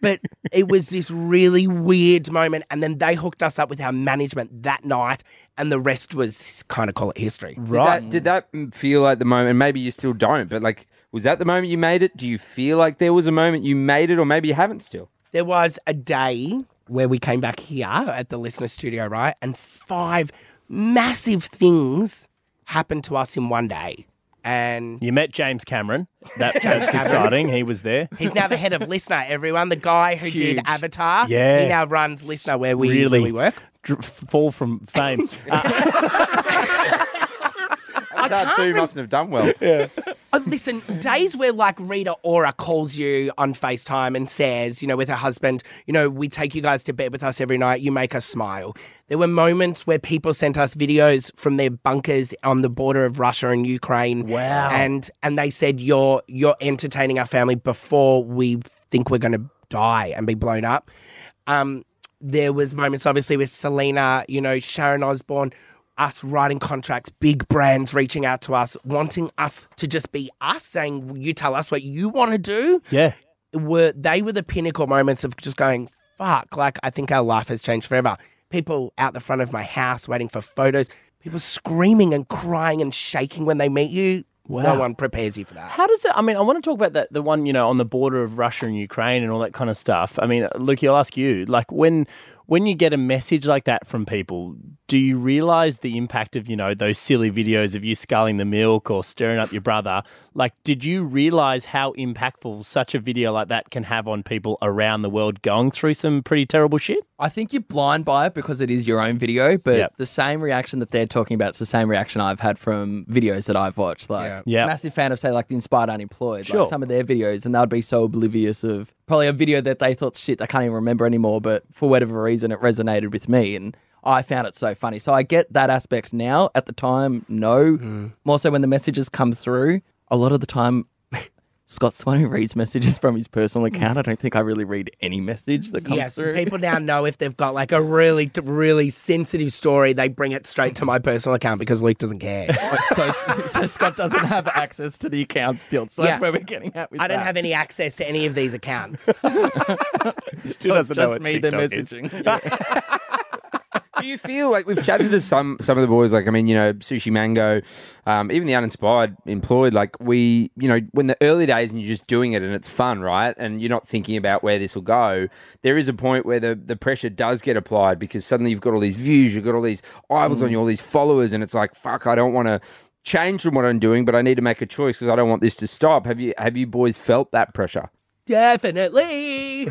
But it was this really weird moment, and then they hooked us up with our management that night, and the rest was kind of call it history. Right? Did that, did that feel like the moment? Maybe you still don't, but like, was that the moment you made it? Do you feel like there was a moment you made it, or maybe you haven't still? There was a day where we came back here at the listener studio, right? And five massive things happened to us in one day. And You met James Cameron. That, that's Cameron. exciting. He was there. He's now the head of Listener, everyone. The guy who did. Avatar. Yeah. He now runs Listener where we, Really? where we work. Dr- fall from fame. Uh, That two mustn't have done well. Oh, listen, days where like Rita Ora calls you on FaceTime and says, you know, with her husband, you know, we take you guys to bed with us every night. You make us smile. There were moments where people sent us videos from their bunkers on the border of Russia and Ukraine. Wow. And and they said you're you're entertaining our family before we think we're going to die and be blown up. Um, there was moments obviously with Selena, you know, Sharon Osbourne, us writing contracts, big brands reaching out to us, wanting us to just be us, saying, "You tell us what you want to do." yeah. Were they were the pinnacle moments of just going, "Fuck!" Like I think our life has changed forever. People out the front of my house waiting for photos, people screaming and crying and shaking when they meet you. No one prepares you for that. How does it? I mean, I want to talk about that the one you know on the border of Russia and Ukraine and all that kind of stuff. I mean, Luke, I'll ask you. Like when when you get a message like that from people, do you realize the impact of you know those silly videos of you sculling the milk or stirring up your brother? Like, did you realize how impactful such a video like that can have on people around the world going through some pretty terrible shit? I think you're blind by it because it is your own video, but Yep. the same reaction that they're talking about is the same reaction I've had from videos that I've watched. Like, Yeah. Yeah. massive fan of, say, like the Inspired Unemployed, Sure. like some of their videos, and they would be so oblivious of probably a video that they thought, shit, I can't even remember anymore, but for whatever reason, it resonated with me. And I found it so funny. So I get that aspect now. At the time, no. Hmm. More so when the messages come through, a lot of the time, Scott's the one who reads messages from his personal mm. account. I don't think I really read any message that comes Yes, through. people now know if they've got like a really, really sensitive story, they bring it straight to my personal account because Luke doesn't care. so, so Scott doesn't have access to the account still. So Yeah. that's where we're getting at with I don't that. have any access to any of these accounts. Still It's just me, the messaging. Do you feel like we've chatted to some some of the boys? Like, I mean, you know, Sushi Mango, um, even the uninspired employed. Like, we, you know, when the early days and you're just doing it and it's fun, right? And you're not thinking about where this will go. There is a point where the the pressure does get applied because suddenly you've got all these views, you've got all these eyeballs on you, all these followers, and it's like, fuck, I don't want to change from what I'm doing, but I need to make a choice because I don't want this to stop. Have you have you boys felt that pressure? Definitely.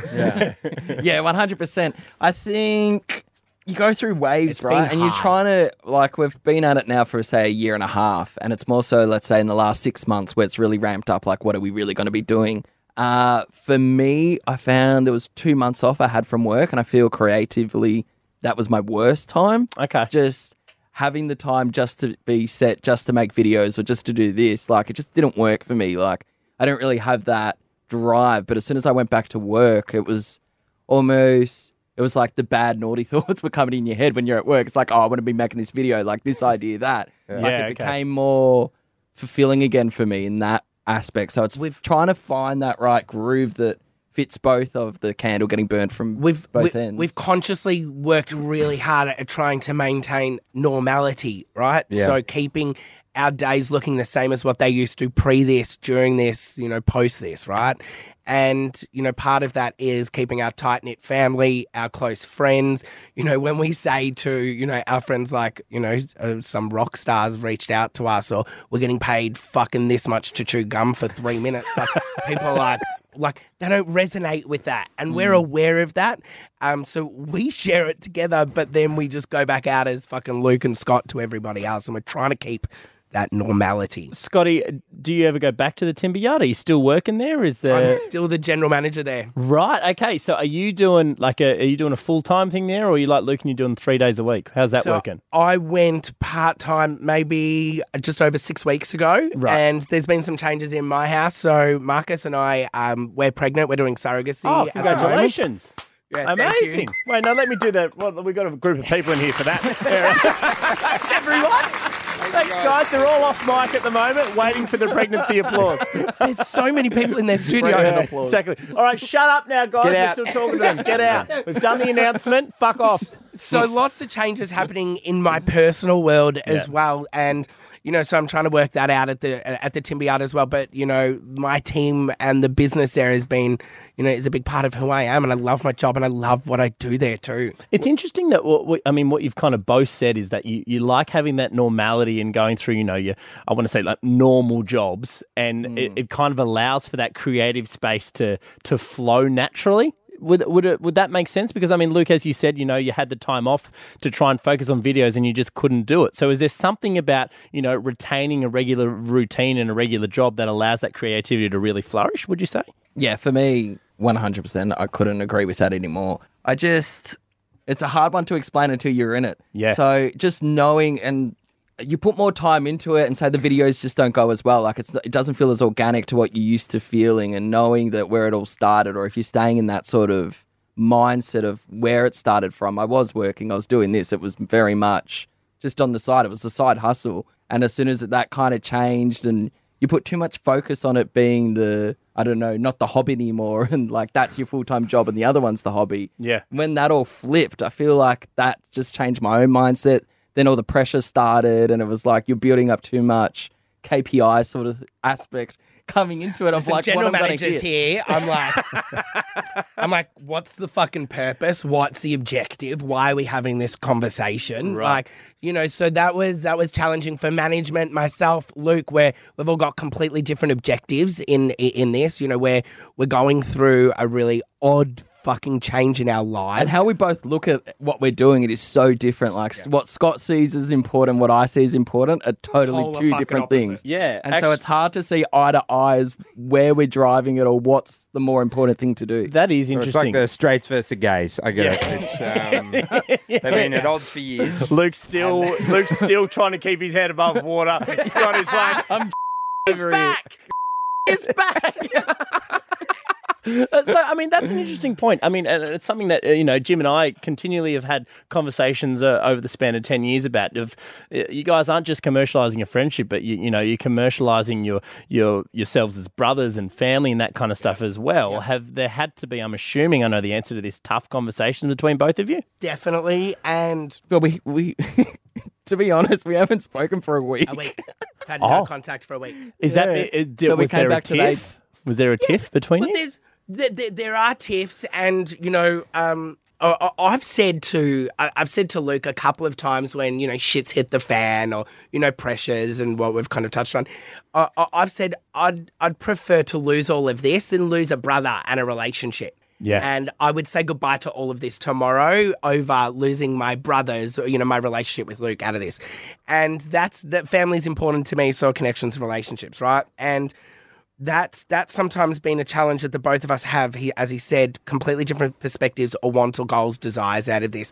yeah, one hundred percent. I think you go through waves, It's right? And you're trying to like we've been at it now for say a year and a half, and it's more so let's say in the last six months where it's really ramped up. Like, what are we really going to be doing? Uh, for me, I found there was two months off I had from work, and I feel creatively that was my worst time. Okay. Just having the time just to be set, just to make videos or just to do this, like it just didn't work for me. Like I don't really have that drive. But as soon as I went back to work, it was almost it was like the bad naughty thoughts were coming in your head when you're at work. It's like, oh, I want to be making this video, like this idea, that. Like Yeah, it okay. became more fulfilling again for me in that aspect. So it's We've- trying to find that right groove that fits both of the candle getting burnt from We've both we, ends. we've consciously worked really hard at trying to maintain normality, right? Yeah. So keeping our days looking the same as what they used to pre this, during this, you know, post this, right? And you know, part of that is keeping our tight knit family, our close friends. You know, when we say to you know our friends like you know uh, some rock stars reached out to us, or we're getting paid fucking this much to chew gum for three minutes, like people are like like they don't resonate with that and we're aware of that um so we share it together but then we just go back out as fucking luke and scott to everybody else and we're trying to keep that normality Scotty, do you ever go back to the timber yard? Are you still working there? Is there i'm still the general manager there right? Okay, so are you doing like a are you doing a full time thing there, or are you like Luke and you're doing three days a week? How's that so working? i went part-time maybe just over six weeks ago Right. and there's been some changes in my house so marcus and i um we're pregnant we're doing surrogacy Oh, congratulations! Yeah. Amazing. Wait, no, let me do that. Well, we've got a group of people in here for that. Everyone. Thanks, guys. They're all off mic at the moment, waiting for the pregnancy applause. there's so many people in their studio Yeah, exactly. All right, shut up now, guys. We're still talking to them. Get out. We've done the announcement. Fuck off. so lots of changes happening in my personal world as well and you know so i'm trying to work that out at the at the timber yard as well. But you know my team and the business there has been you know is a big part of who i am. And i love my job and i love what i do there too. It's interesting that what, what I mean, what you've kind of both said is that you, you like having that normality and going through, you know, your I want to say like normal jobs, and it, mm. it kind of allows for that creative space to to flow naturally. Would would it, would that make sense? Because I mean, Luke, as you said, you know, you had the time off to try and focus on videos, and you just couldn't do it. So, is there something about you know retaining a regular routine and a regular job that allows that creativity to really flourish? Would you say? Yeah, for me, 100%. I couldn't agree with that anymore. I just, it's a hard one to explain until you're in it. Yeah. So just knowing and you put more time into it and say the videos just don't go as well. Like it's, it doesn't feel as organic to what you're used to feeling and knowing that where it all started or if you're staying in that sort of mindset of where it started from. I was working, I was doing this. It was very much just on the side. It was a side hustle. And as soon as that kind of changed and you put too much focus on it being the, I don't know, not the hobby anymore. And like that's your full time job and the other one's the hobby. Yeah. When that all flipped, I feel like that just changed my own mindset. Then all the pressure started and it was like you're building up too much KPI sort of aspect coming into it. Some like, general what I'm managers here. I'm like, I'm like, what's the fucking purpose? What's the objective? Why are we having this conversation? Right. Like, you know, so that was that was challenging for management, myself, Luke, where we've all got completely different objectives in in this. You know, where we're going through a really odd fucking change in our lives. And how we both look at what we're doing, it is so different. Like s what Scott sees as important, what I see as important, are totally Polar two different opposite. things. Yeah, And so it's hard to see eye to eyes where we're driving it or what's the more important thing to do. that is So it's interesting. like the straights versus gays. I get it. It's, um, They've been at odds for years. Luke's still Luke's still trying to keep his head above water. Scott is like, I'm is back. Is back. Uh, so, I mean, that's an interesting point. I mean, and it's something that uh, you know Jim and I continually have had conversations uh, over the span of ten years about. Of uh, you guys aren't just commercializing your friendship, but you, you know you're commercializing your your yourselves as brothers and family and that kind of stuff as well. Have there had to be? I'm assuming I know the answer to this tough conversation between both of you. Definitely, and But we, we to be honest, we haven't spoken for a week. a week. Had Oh. no contact for a week. Is Yeah. that it, it, So we was came there a back today- tiff? Was there a tiff between But you? there's there, are tiffs, and you know, um, I've said to I've said to Luke a couple of times when you know shit's hit the fan or you know pressures and what we've kind of touched on. I've said I'd I'd prefer to lose all of this than lose a brother and a relationship. Yeah. And I would say goodbye to all of this tomorrow over losing my brothers, or, you know, my relationship with Luke out of this. And that's that family's important to me, so connections and relationships, right? And that's that's sometimes been a challenge that the both of us have. He, as he said, completely different perspectives or wants or goals, desires out of this.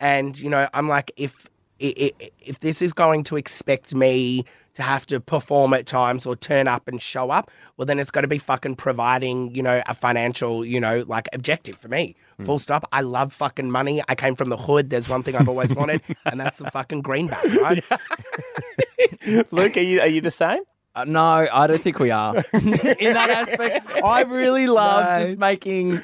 And you know, I'm like, if if this is going to expect me to have to perform at times or turn up and show up, well, then it's got to be fucking providing, you know, a financial, you know, like objective for me. Hmm. Full stop. I love fucking money. I came from the hood. There's one thing I've always wanted, and that's the fucking greenback, right? Luke, are you are you the same? Uh, no, I don't think we are. In that aspect, I really love No. just making.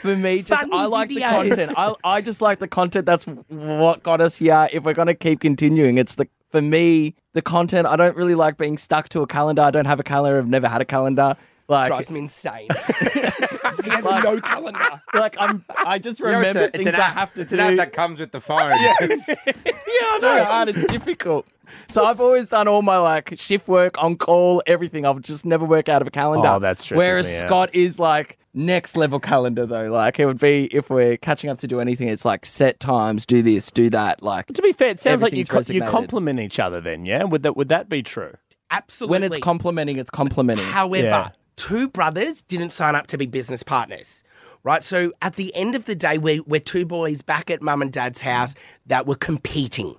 For me, just Funny I like the content. I I just like the content. That's what got us here. If we're gonna keep continuing, it's the for me the content. I don't really like being stuck to a calendar. I don't have a calendar. I've never had a calendar. Like Drives me insane. he has no calendar. like I'm. I just You know, remember it's a- things it's an I app. have to It's do. an app that comes with the phone. yeah, it's too hard. It's difficult. So I've always done all my like shift work on call, everything. I've just never work out of a calendar. Oh, that stresses Whereas me out. Scott is like next level calendar though. Like it would be if we're catching up to do anything, it's like set times, do this, do that. Like To be fair, it sounds like you Everything's co- you complement each other. Then, yeah. Would that would that be true? Absolutely. when it's complimenting, it's complimenting. However, Yeah. two brothers didn't sign up to be business partners. Right. So at the end of the day, we're, we're two boys back at mum and dad's house that were competing.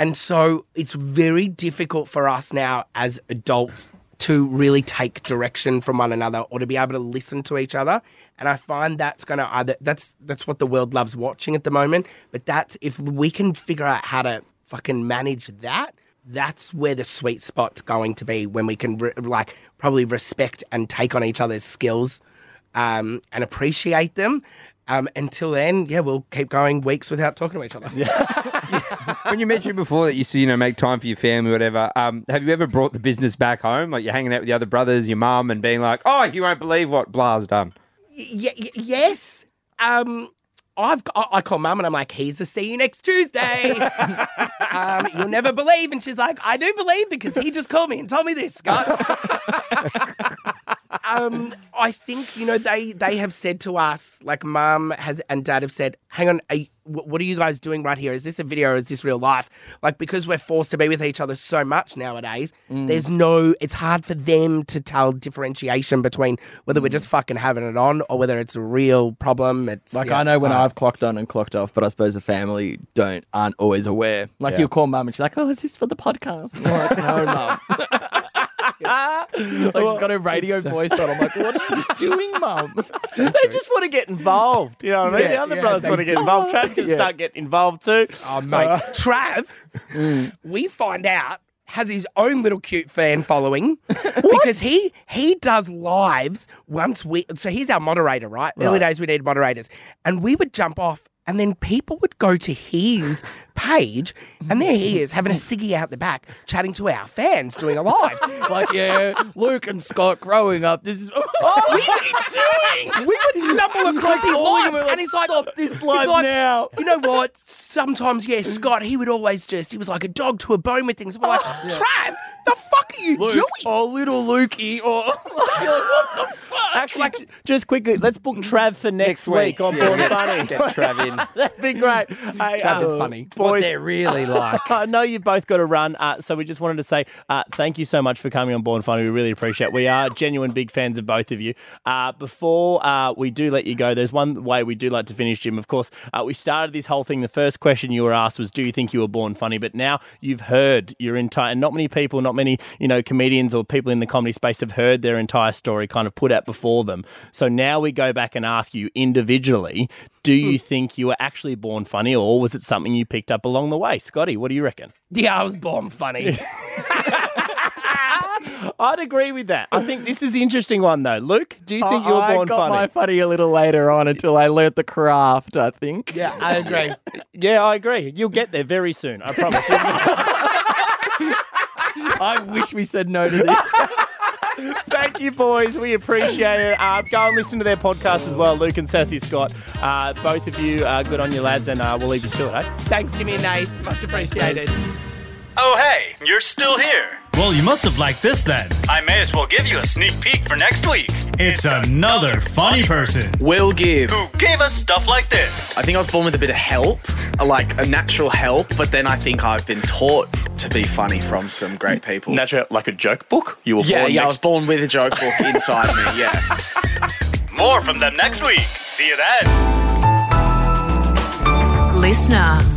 And so it's very difficult for us now as adults to really take direction from one another or to be able to listen to each other. And I find that's going to either that's that's what the world loves watching at the moment. But that's if we can figure out how to fucking manage that, that's where the sweet spot's going to be when we can re- like probably respect and take on each other's skills um, and appreciate them. Um, until then, yeah, we'll keep going weeks without talking to each other. when you mentioned before that you see, you know, make time for your family, whatever. Um, have you ever brought the business back home? Like you're hanging out with the other brothers, your mum, and being like, "Oh, you won't believe what Bla's done." Y- y- yes. Um, I've I, I call mum and I'm like, he's a see you next Tuesday. um, you'll never believe, and she's like, I do believe because he just called me and told me this, Scott. um, I think you know they they have said to us, like mum has and dad have said, hang on, are you, what are you guys doing right here? Is this a video or is this real life? Like because we're forced to be with each other so much nowadays, there's no. It's hard for them to tell differentiation between whether we're just fucking having it on or whether it's a real problem. It's Like yeah, I know when hard. I've clocked on and clocked off, but I suppose the family don't aren't always aware. Like Yeah. you'll call mum and she's like, "Oh, is this for the podcast?" Like, "No, mum." like she's got her radio voice on. I'm like, "What are you doing, mum?" they just want to get involved. You know what I mean? Yeah, the other yeah, brothers want to get involved. Trav's going to Yeah. start getting involved too. Oh, mate. Trav, we find out, has his own little cute fan following because he he does lives once we. So he's our moderator, right? Early days we need moderators, and we would jump off. And then people would go to his page, and there he is having a ciggy out the back, chatting to our fans, doing a live. like, yeah, Luke and Scott growing up. This is What is he doing? We would stumble across his live, and and he's like, "Stop this live like, now." You know what? Sometimes, yeah, Scott, he would always just, he was like a dog to a bone with things. I'm like, Trav, the fuck are you Luke doing? or little Lukey or like, what the fuck? Actually, j- just quickly, let's book Trav for next, week. on Yeah, Born get- Funny. Get Trav in. That'd be great. Hey, Trav is uh, funny. what they're really like. I know you've both got to run, uh, so we just wanted to say uh, thank you so much for coming on Born Funny. We really appreciate it. We are genuine big fans of both of you. Uh, before uh, we do let you go, there's one way we do like to finish, Jim. Of course, uh, we started this whole thing. The first question you were asked was, "Do you think you were born funny?" But now you've heard your entire. And not many people, not many you know comedians or people in the comedy space have heard their entire story kind of put out before them. So now we go back and ask you individually. Do you hmm. think you were actually born funny, or was it something you picked up along the way? Scotty, what do you reckon? Yeah, I was born funny. I'd agree with that. I think this is the interesting one though. Luke, do you think you were born funny? I born got funny? my funny a little later on until I learnt the craft. I think. yeah, I agree. Yeah, I agree. You'll get there very soon. I promise. I wish we said no to this. Thank you, boys. We appreciate it. Uh, go and listen to their podcast as well, Luke and Sassy Scott. Uh, both of you, uh, good on you, lads, and uh, we'll leave you to it. Eh? Thanks, Jimmy and Nath. Much appreciated. Oh, hey, you're still here. Well, you must have liked this then. I may as well give you a sneak peek for next week. It's another funny person. Will give. Who gave us stuff like this? I think I was born with a bit of help, like a natural help, but then I think I've been taught to be funny from some great people. Natural, like a joke book? You were yeah, born yeah, I was born with a joke book inside me, yeah. More from them next week. See you then. Listener.